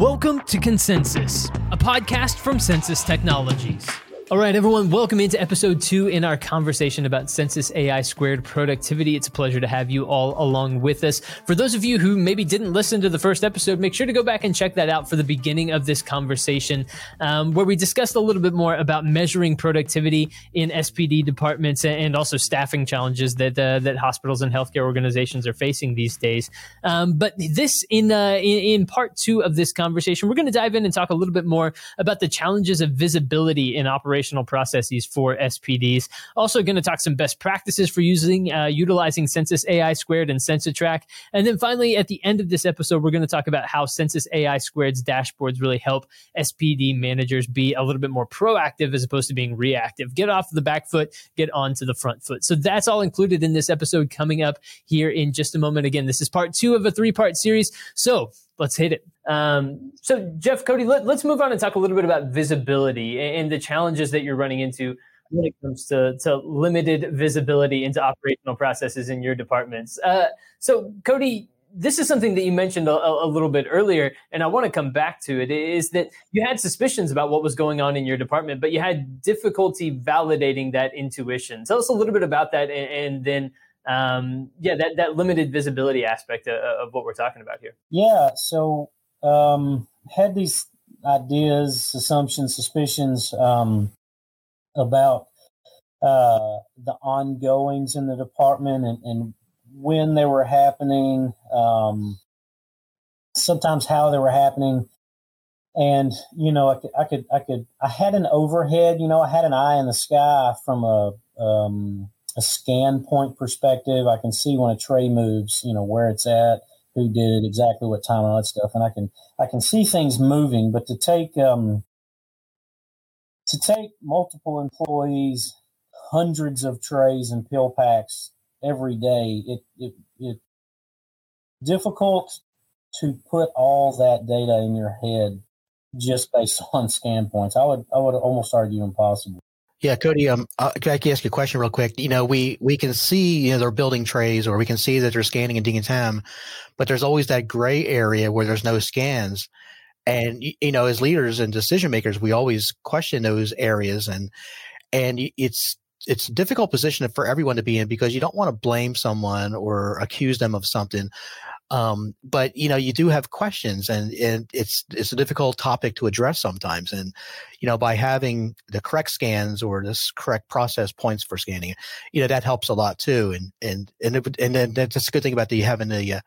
Welcome to Consensus, a podcast from Censis Technologies. All right, everyone, welcome into episode two in our conversation about Censis AI squared productivity. It's a pleasure to have you all along with us. For those of you who maybe didn't listen to the first episode, make sure to go back and check that out for the beginning of this conversation, um, where we discussed a little bit more about measuring productivity in SPD departments and also staffing challenges that uh, that hospitals and healthcare organizations are facing these days. Um, but this, in, uh, in in part two of this conversation, we're going to dive in and talk a little bit more about the challenges of visibility in operations operational processes for SPDs. Also, going to talk some best practices for using uh, utilizing Censis AI Squared and CensiTrac. And then finally, at the end of this episode, we're going to talk about how Censis AI Squared's dashboards really help SPD managers be a little bit more proactive as opposed to being reactive. Get off the back foot, get onto the front foot. So that's all included in this episode coming up here in just a moment. Again, this is part two of a three part series. So let's hit it. Um, so, Jeff, Cody, let, us move on and talk a little bit about visibility and the challenges that you're running into when it comes to, to limited visibility into operational processes in your departments. Uh, so, Cody, this is something that you mentioned a, a, little bit earlier, and I want to come back to it. Is that you had suspicions about what was going on in your department, but you had difficulty validating that intuition. Tell us a little bit about that, and, and then um, yeah, that, that limited visibility aspect of, of, what we're talking about here. Yeah. So, um, had these ideas, assumptions, suspicions um, about uh, the ongoings in the department and, and when they were happening, um, sometimes how they were happening. And you know, I could, I could, I could, I had an overhead. You know, I had an eye in the sky from a um, a scan point perspective. I can see when a tray moves, you know, where it's at, who did it, exactly what time, all that stuff. And I can I can see things moving. But to take um, to take multiple employees, hundreds of trays and peel packs every day, it it it difficult to put all that data in your head just based on scan points. I would I would almost argue impossible. Yeah, Cody, um, uh, can I ask you a question real quick? You know, we, we can see, you know, they're building trays or we can see that they're scanning and digging time, but there's always that gray area where there's no scans. And, you know, as leaders and decision makers, we always question those areas and, and it's, it's a difficult position for everyone to be in because you don't want to blame someone or accuse them of something. Um, but you know, you do have questions and, and it's, it's a difficult topic to address sometimes. And, you know, by having the correct scans or this correct process points for scanning, you know, that helps a lot too. And, and, and, it, and then that's a good thing about the having the, uh,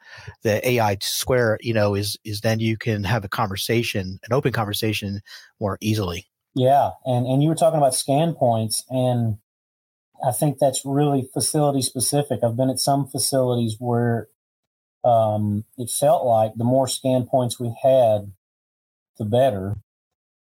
the AI square, you know, is, is then you can have a conversation, an open conversation more easily. Yeah. And, and you were talking about scan points and, I think that's really facility specific. I've been at some facilities where um, it felt like the more scan points we had, the better.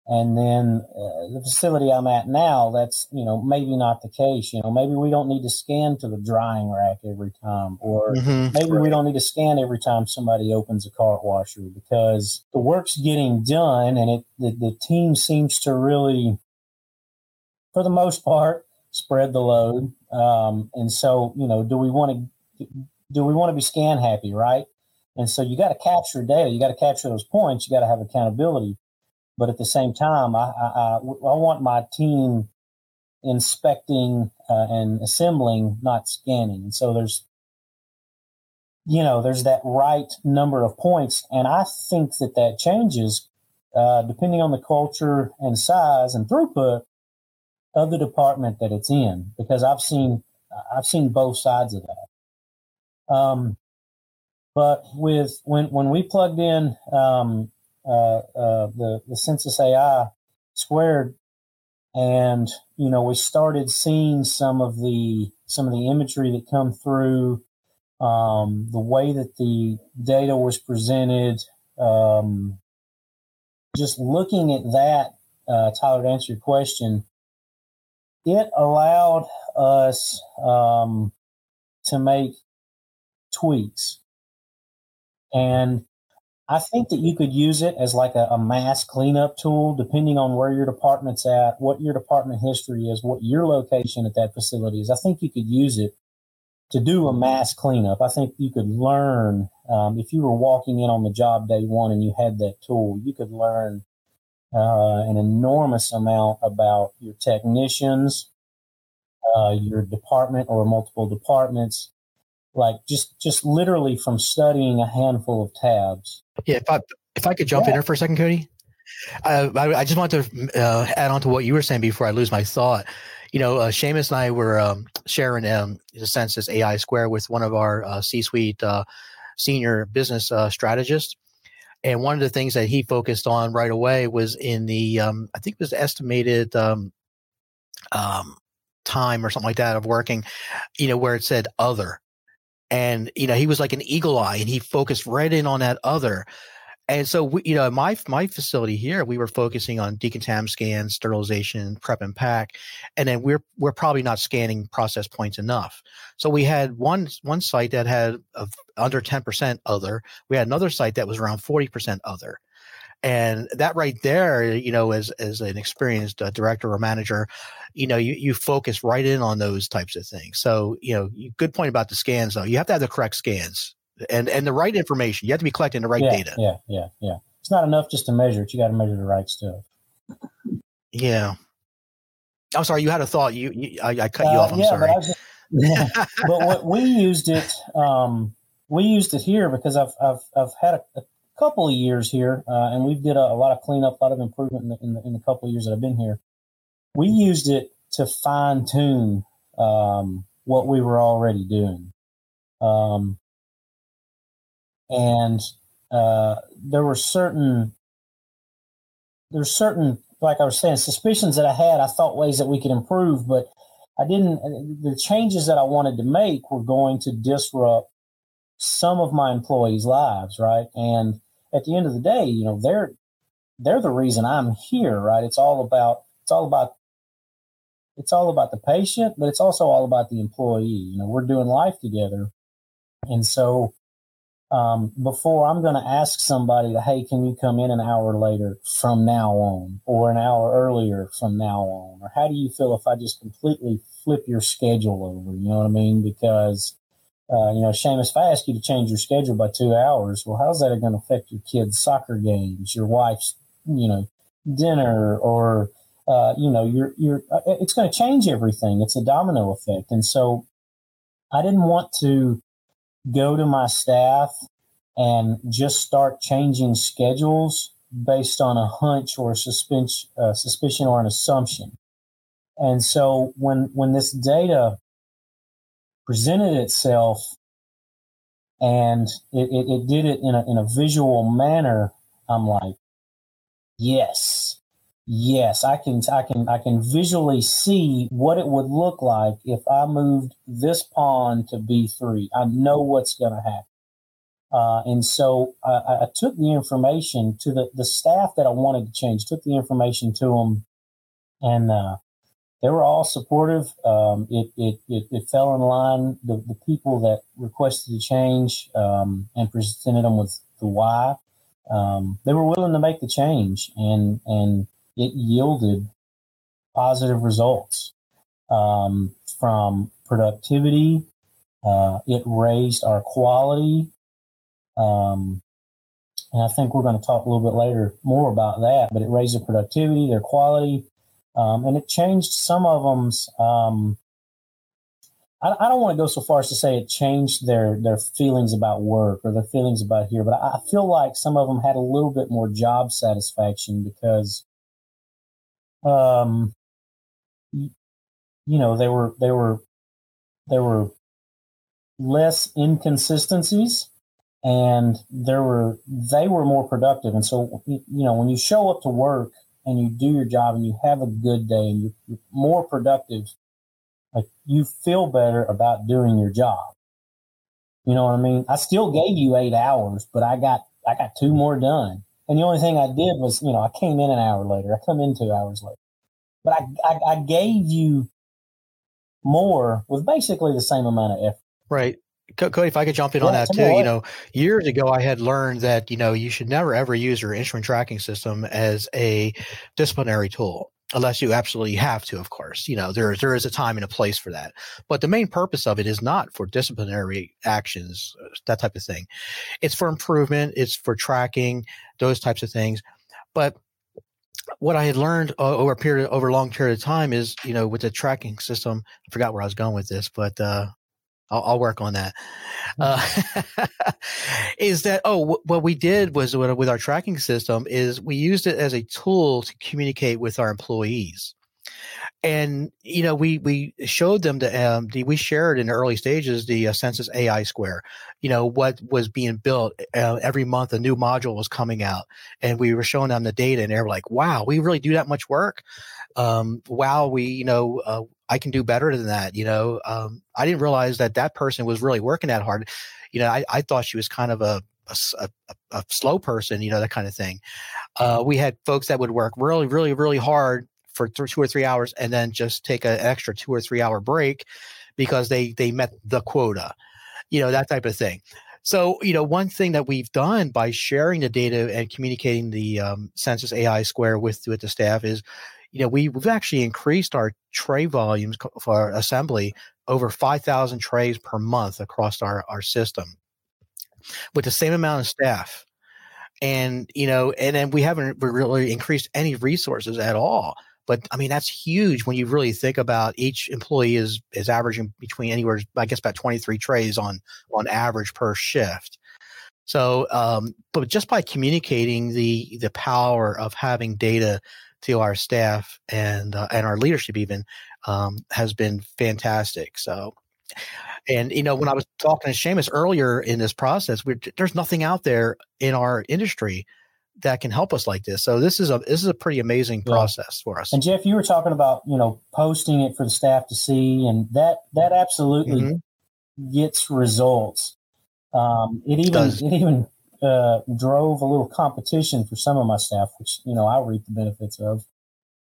And then uh, the facility I'm at now, that's, you know, maybe not the case. You know, maybe we don't need to scan to the drying rack every time, or mm-hmm. maybe right. we don't need to scan every time somebody opens a cart washer because the work's getting done and it, the, the team seems to really, for the most part, spread the load. Um, and so, you know, do we want to do we want to be scan happy, right? And so you got to capture data, you got to capture those points, you got to have accountability. But at the same time, I, I, I, want my team inspecting uh, and assembling, not scanning. And so there's, you know, there's that right number of points. And I think that that changes uh, depending on the culture and size and throughput of the department that it's in, because I've seen, I've seen both sides of that. Um, but with when when we plugged in um, uh, uh, the the Censis AI squared, and you know we started seeing some of the some of the imagery that come through, um, the way that the data was presented. Um, just looking at that, uh, Tyler, to answer your question, it allowed us um, to make tweaks. And I think that you could use it as like a, a, mass cleanup tool, depending on where your department's at, what your department history is, what your location at that facility is. I think you could use it to do a mass cleanup. I think you could learn um, if you were walking in on the job day one and you had that tool, you could learn uh, an enormous amount about your technicians, uh, your department or multiple departments, like just just literally from studying a handful of tabs. Yeah, if I if I could jump yeah. in there for a second, Cody. I, I, just want to uh, add on to what you were saying before I lose my thought. You know, uh, Seamus and I were um, sharing um, the Censis AI Square with one of our uh, C-suite uh, senior business uh, strategists, and one of the things that he focused on right away was in the um, I think it was estimated um, um, time or something like that of working, you know, where it said other and you know he was like an eagle eye and he focused right in on that other. And so we, you know my my facility here we were focusing on decontam scans sterilization prep and pack and then we're we're probably not scanning process points enough. So we had one one site that had a, under 10% other. We had another site that was around 40% other and that right there you know as as an experienced uh, director or manager you know you, you focus right in on those types of things. So you know good point about the scans though. You have to have the correct scans and and the right information. You have to be collecting the right yeah, data. yeah yeah yeah. It's not enough just to measure it. You got to measure the right stuff. Yeah. I'm sorry you had a thought. You, you I, I, cut you uh, off. I'm yeah, sorry. But, just, yeah. but what, we used it um we used it here because I've I've, I've had a, a couple of years here, uh, and we've did a, a, lot of cleanup, a lot of improvement in the, in the, in the couple of years that I've been here. We used it to fine tune um, what we were already doing, um, and uh, there were certain there's certain like I was saying suspicions that I had. I thought ways that we could improve, but I didn't. The changes that I wanted to make were going to disrupt some of my employees' lives, right? And at the end of the day, you know, they're they're the reason I'm here, right? It's all about it's all about it's all about the patient, but it's also all about the employee. You know, we're doing life together. And so um, before I'm going to ask somebody to, hey, can you come in an hour later from now on, or an hour earlier from now on? Or how do you feel if I just completely flip your schedule over? You know what I mean? Because uh, you know, Seamus, if I ask you to change your schedule by two hours, well, how's that going to affect your kids' soccer games, your wife's, you know, dinner, or uh, you know, your your uh, it's going to change everything. It's a domino effect, and so I didn't want to go to my staff and just start changing schedules based on a hunch or a suspicion, uh, suspicion or an assumption. And so when when this data presented itself and it, it, it, did it in a, in a visual manner, I'm like, yes, yes, I can, I can, I can visually see what it would look like if I moved this pawn to B3. I know what's going to happen. Uh, and so I, I, took the information to the, the staff that I wanted to change, took the information to them and, uh, they were all supportive. Um, it, it, it, it, fell in line. The, the people that requested a change um, and presented them with the why, um, they were willing to make the change, and and it yielded positive results um, from productivity. Uh, it raised our quality. Um, and I think we're going to talk a little bit later more about that, but it raised their productivity, their quality, um, and it changed some of them's. Um, I, I, don't want to go so far as to say it changed their their feelings about work or their feelings about here, but I, I feel like some of them had a little bit more job satisfaction because, um, you, know, they were they were there were less inconsistencies and there were they were more productive and so you know when you show up to work and you do your job and you have a good day and you're, more productive, like you feel better about doing your job. You know what I mean? I still gave you eight hours, but I got I got two more done. And the only thing I did was, you know, I came in an hour later. I come in two hours later. But I, I, I gave you more with basically the same amount of effort. Right. Cody, if I could jump in yeah, on that too, you know, years ago I had learned that you know you should never ever use your instrument tracking system as a disciplinary tool. unless you absolutely have to, of course. You know, there, there is a time and a place for that. But the main purpose of it is not for disciplinary actions, uh, that type of thing. It's for improvement, it's for tracking, those types of things. But what I had learned uh, over a period, over a long period of time is, you know, with the tracking system, I forgot where I was going with this, but uh, I'll, I'll work on that. Uh, is that oh w- what we did was with our tracking system is we used it as a tool to communicate with our employees. And you know we we showed them the, um, the we shared in the early stages the uh, Censis ai square you know what was being built uh, every month a new module was coming out. And we were showing them the data and they were like wow we really do that much work? Um, wow we you know uh, i can do better than that you know um, i didn't realize that that person was really working that hard you know i, I thought she was kind of a a, a, a, slow person, you know, that kind of thing. Uh, we had folks that would work really, really, really hard for th- two or three hours and then just take an extra two or three hour break because they they met the quota you know that type of thing so you know one thing that we've done by sharing the data and communicating the um, Censis ai square with with the staff is you know we, we've actually increased our tray volumes for assembly over 5000 trays per month across our, our system with the same amount of staff and you know and then we haven't really increased any resources at all but I mean, that's huge when you really think about each employee is is averaging between anywhere, I guess, about 23 trays on on average per shift. So, um, but just by communicating the the power of having data to our staff and uh, and our leadership even um, has been fantastic. So, and you know, when I was talking to Seamus earlier in this process, there's nothing out there in our industry that can help us like this. So this is a this is a pretty amazing process yeah. for us. And Jeff, you were talking about you know posting it for the staff to see, and that that absolutely mm-hmm. gets results. Um, it even it, it even uh, drove a little competition for some of my staff, which you know I reap the benefits of.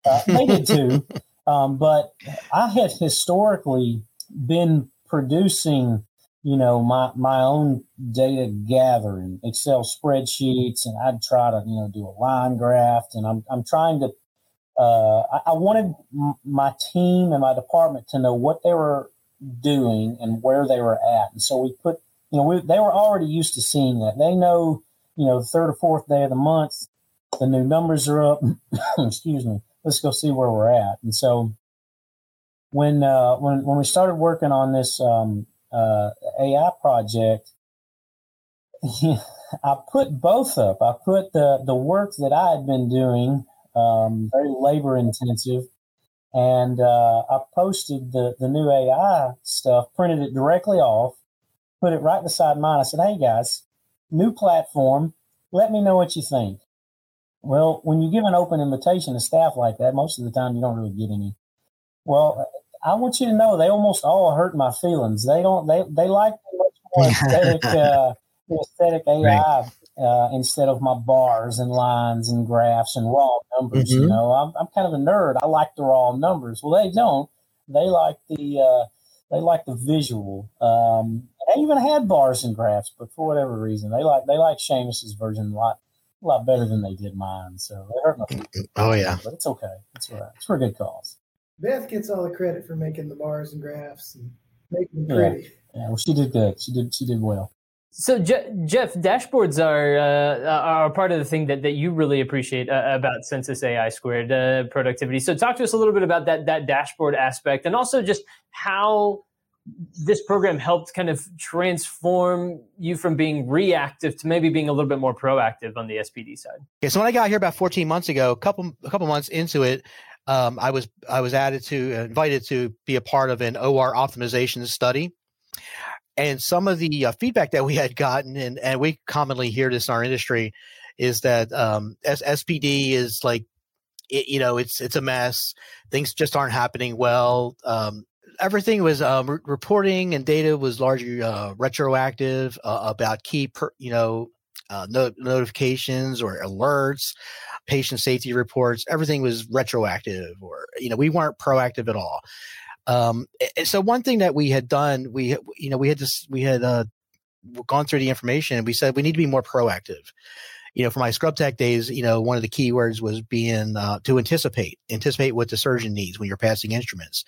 Uh, they did too, um, but I had historically been producing you know, my, my own data gathering, Excel spreadsheets, and I'd try to, you know, do a line graph. And I'm, I'm trying to, uh, I, I wanted m- my team and my department to know what they were doing and where they were at. And so we put, you know, we, they were already used to seeing that. They know, you know, third or fourth day of the month, the new numbers are up. Excuse me. Let's go see where we're at. And so when, uh, when, when we started working on this, um, uh, AI project, I put both up. I put the, the work that I had been doing, um, very labor intensive, and uh, I posted the, the new AI stuff, printed it directly off, put it right beside mine. I said, hey guys, new platform, let me know what you think. Well, when you give an open invitation to staff like that, most of the time you don't really get any. Well, I want you to know they almost all hurt my feelings. They don't. They they like much more aesthetic, uh, aesthetic AI right. uh, instead of my bars and lines and graphs and raw numbers. Mm-hmm. You know, I'm I'm kind of a nerd. I like the raw numbers. Well, they don't. They like the uh, they like the visual. Um, I even had bars and graphs, but for whatever reason, they like they like Seamus's version a lot a lot better than they did mine. So they hurt my. Oh yeah, but it's okay. It's all right. It's for a good cause. Beth gets all the credit for making the bars and graphs and making them pretty. Yeah, yeah well, she did good. She did. She did well. So Jeff, dashboards are uh, are part of the thing that, that you really appreciate uh, about Censis AI squared uh, productivity. So talk to us a little bit about that that dashboard aspect, and also just how this program helped kind of transform you from being reactive to maybe being a little bit more proactive on the SPD side. Okay, so when I got here about 14 months ago, a couple a couple months into it, um, I was I was added to uh, invited to be a part of an OR optimization study, and some of the uh, feedback that we had gotten, and and we commonly hear this in our industry, is that um, S- SPD is like, it, you know, it's it's a mess. Things just aren't happening well. Um, everything was um, re- reporting and data was largely uh, retroactive uh, about key, per, you know, uh, no- notifications or alerts patient safety reports, everything was retroactive or, you know, we weren't proactive at all. Um, so one thing that we had done, we, you know, we had just, we had, uh, gone through the information and we said we need to be more proactive. you know, for my scrub tech days, you know, one of the keywords was being uh, to anticipate, anticipate what the surgeon needs when you're passing instruments.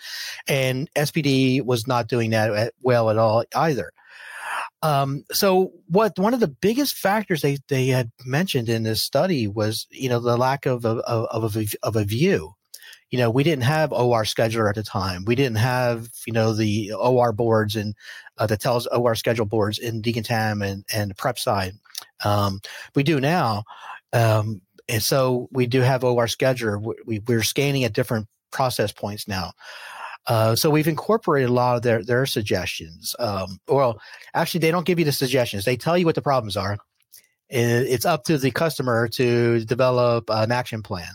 And SPD was not doing that well at all either. Um, so what one of the biggest factors they, they had mentioned in this study was, you know, the lack of, of, of, a, of a view. You know, we didn't have OR scheduler at the time. We didn't have, you know, the OR boards and uh, that tells OR schedule boards in Decontam and, and the prep side. Um, we do now. Um, and so we do have OR scheduler. We, we're scanning at different process points now. Uh, so we've incorporated a lot of their their suggestions. Um, well, actually, they don't give you the suggestions; they tell you what the problems are. It's up to the customer to develop an action plan,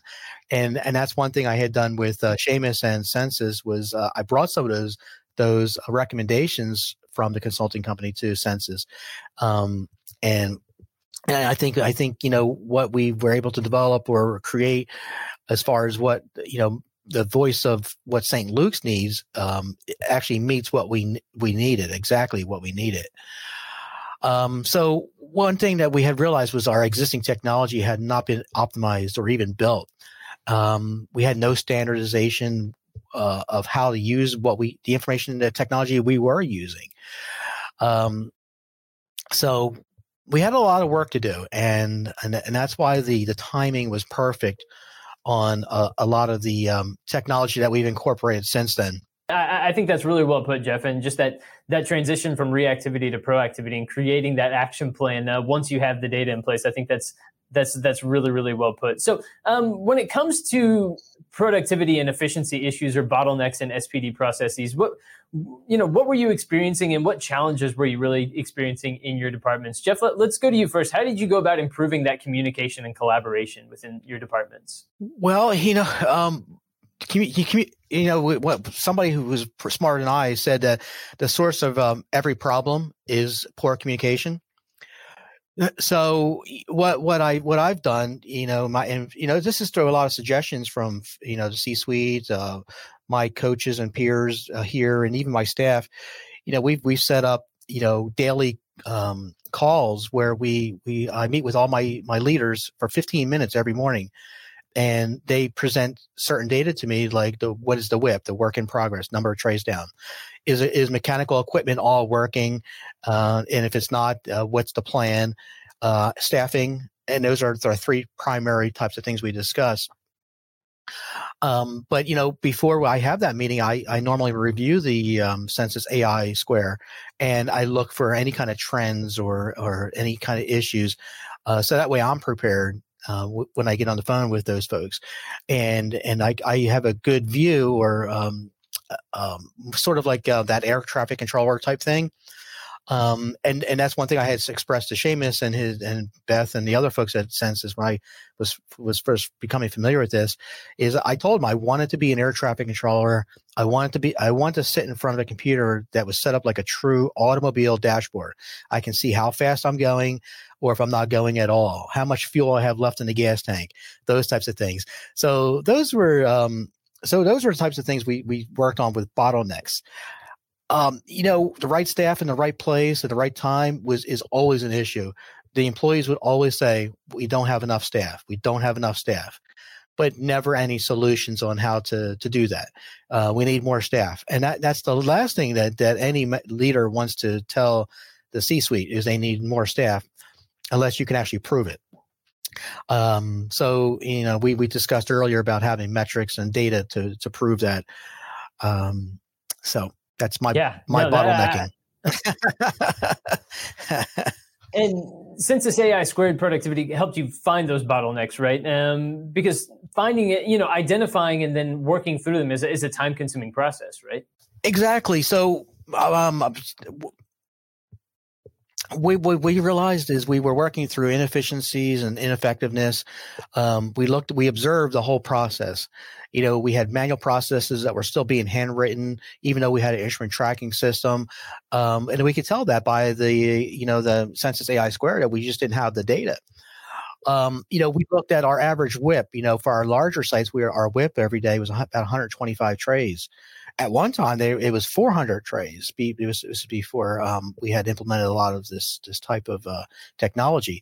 and and that's one thing I had done with uh, Seamus and Censis was uh, I brought some of those those recommendations from the consulting company to Censis, um, and and I think I think you know what we were able to develop or create as far as what you know the voice of what St. Luke's needs um, actually meets what we we needed exactly what we needed. Um, so one thing that we had realized was our existing technology had not been optimized or even built. Um, we had no standardization uh, of how to use what we the information and the technology we were using. Um, so we had a lot of work to do, and and, and that's why the the timing was perfect on a, a lot of the um, technology that we've incorporated since then. I, I, think that's really well put, Jeff, and just that that transition from reactivity to proactivity and creating that action plan uh, once you have the data in place. I think that's that's that's really really well put. So um, when it comes to productivity and efficiency issues or bottlenecks in SPD processes, what you know what were you experiencing and what challenges were you really experiencing in your departments? Jeff, let, us go to you first. How did you go about improving that communication and collaboration within your departments? Well, you know. Um, you, know what somebody who was smarter than I said that the source of um, every problem is poor communication. Uh, so what what I what I've done, you know, my and you know, this is through a lot of suggestions from you know the C suite, uh, my coaches and peers uh, here, and even my staff. You know, we've we've set up you know daily um, calls where we we I meet with all my my leaders for 15 minutes every morning, and they present certain data to me like the what is the WIP the work in progress, number of trays down. Is is mechanical equipment all working? Uh, and if it's not, uh, what's the plan? Uh, staffing, and those are the three primary types of things we discuss. Um, but you know, before I have that meeting, I, I normally review the um, Censis AI Square, and I look for any kind of trends or or any kind of issues, uh, so that way I'm prepared uh, w- when I get on the phone with those folks, and and I, I have a good view or um, uh, um, sort of like uh, that air traffic controller type thing. Um, and and that's one thing I had expressed to Seamus and his and Beth and the other folks at Censis when I was was first becoming familiar with this is I told them I wanted to be an air traffic controller. I wanted to be I want to sit in front of a computer that was set up like a true automobile dashboard. I can see how fast I'm going or if I'm not going at all, how much fuel I have left in the gas tank, those types of things. So those were um, so those are the types of things we we worked on with bottlenecks um, you know, the right staff in the right place at the right time was is always an issue. The employees would always say, "We don't have enough staff. We don't have enough staff," but never any solutions on how to to do that. Uh, we need more staff, and that that's the last thing that that any leader wants to tell the C-suite is they need more staff, unless you can actually prove it. Um, so you know, we we discussed earlier about having metrics and data to to prove that. Um, so that's my yeah, my no, bottlenecking. and Censis AI squared productivity helped you find those bottlenecks, right? Um, because finding it, you know, identifying and then working through them is a, is a time consuming process, right? Exactly. So, um, we, what we realized is we were working through inefficiencies and ineffectiveness. Um, we looked, we observed the whole process. You know, we had manual processes that were still being handwritten, even though we had an instrument tracking system. Um, and we could tell that by the, you know, the Censis AI Square that we just didn't have the data. Um, you know, we looked at our average WIP. You know, for our larger sites, we our WIP every day was about 125 trays, at one time they, it was 400 trays. It was, it was before um, we had implemented a lot of this this type of uh, technology.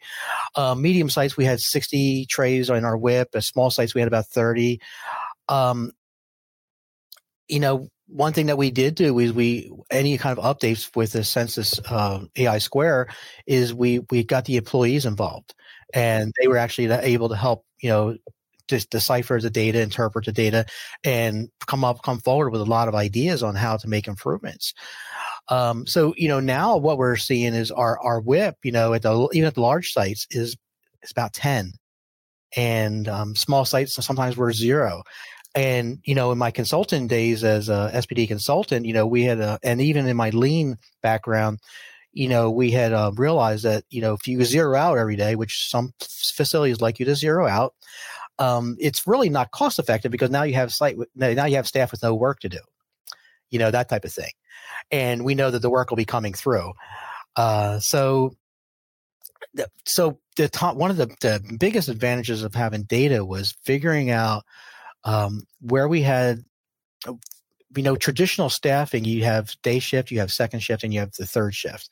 Uh, medium sites we had 60 trays in our WIP. Small sites we had about 30. Um, you know, one thing that we did do is we any kind of updates with the Censis uh, AI Square is we we got the employees involved, and they were actually able to help you know just decipher the data, interpret the data, and come up, come forward with a lot of ideas on how to make improvements. Um, so you know now what we're seeing is our our WIP, you know, at the even at the large sites is is about ten, and um, small sites sometimes we're zero. And you know, in my consultant days as a SPD consultant, you know, we had a, and even in my lean background, you know, we had uh, realized that you know if you zero out every day, which some facilities like you to zero out, um, it's really not cost effective because now you have site now you have staff with no work to do, you know that type of thing, and we know that the work will be coming through. Uh, so, so the top, one of the, the biggest advantages of having data was figuring out um, where we had you know traditional staffing you have day shift you have second shift and you have the third shift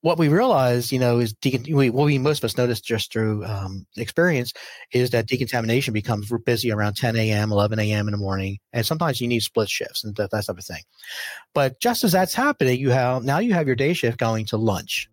what we realize, you know, is decon- we, what we most of us notice just through um, experience is that decontamination becomes busy around 10 a.m., 11 a.m. in the morning, and sometimes you need split shifts and that type of thing. But just as that's happening, you have now you have your day shift going to lunch,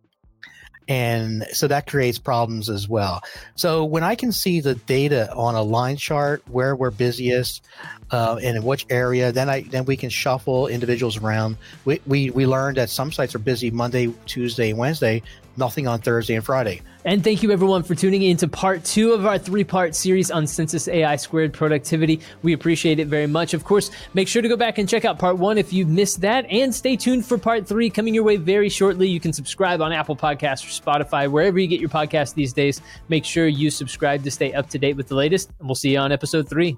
and so that creates problems as well. So when I can see the data on a line chart where we're busiest uh, and in which area, then I then we can shuffle individuals around. We, we we learned that some sites are busy Monday, Tuesday, Wednesday, nothing on Thursday and Friday. And thank you everyone for tuning in to part two of our three part series on Censis AI squared productivity. We appreciate it very much. Of course, make sure to go back and check out part one if you missed that and stay tuned for part three coming your way very shortly. You can subscribe on Apple Podcasts or Spotify, wherever you get your podcast these days. Make sure you subscribe to stay up to date with the latest and we'll see you on episode three.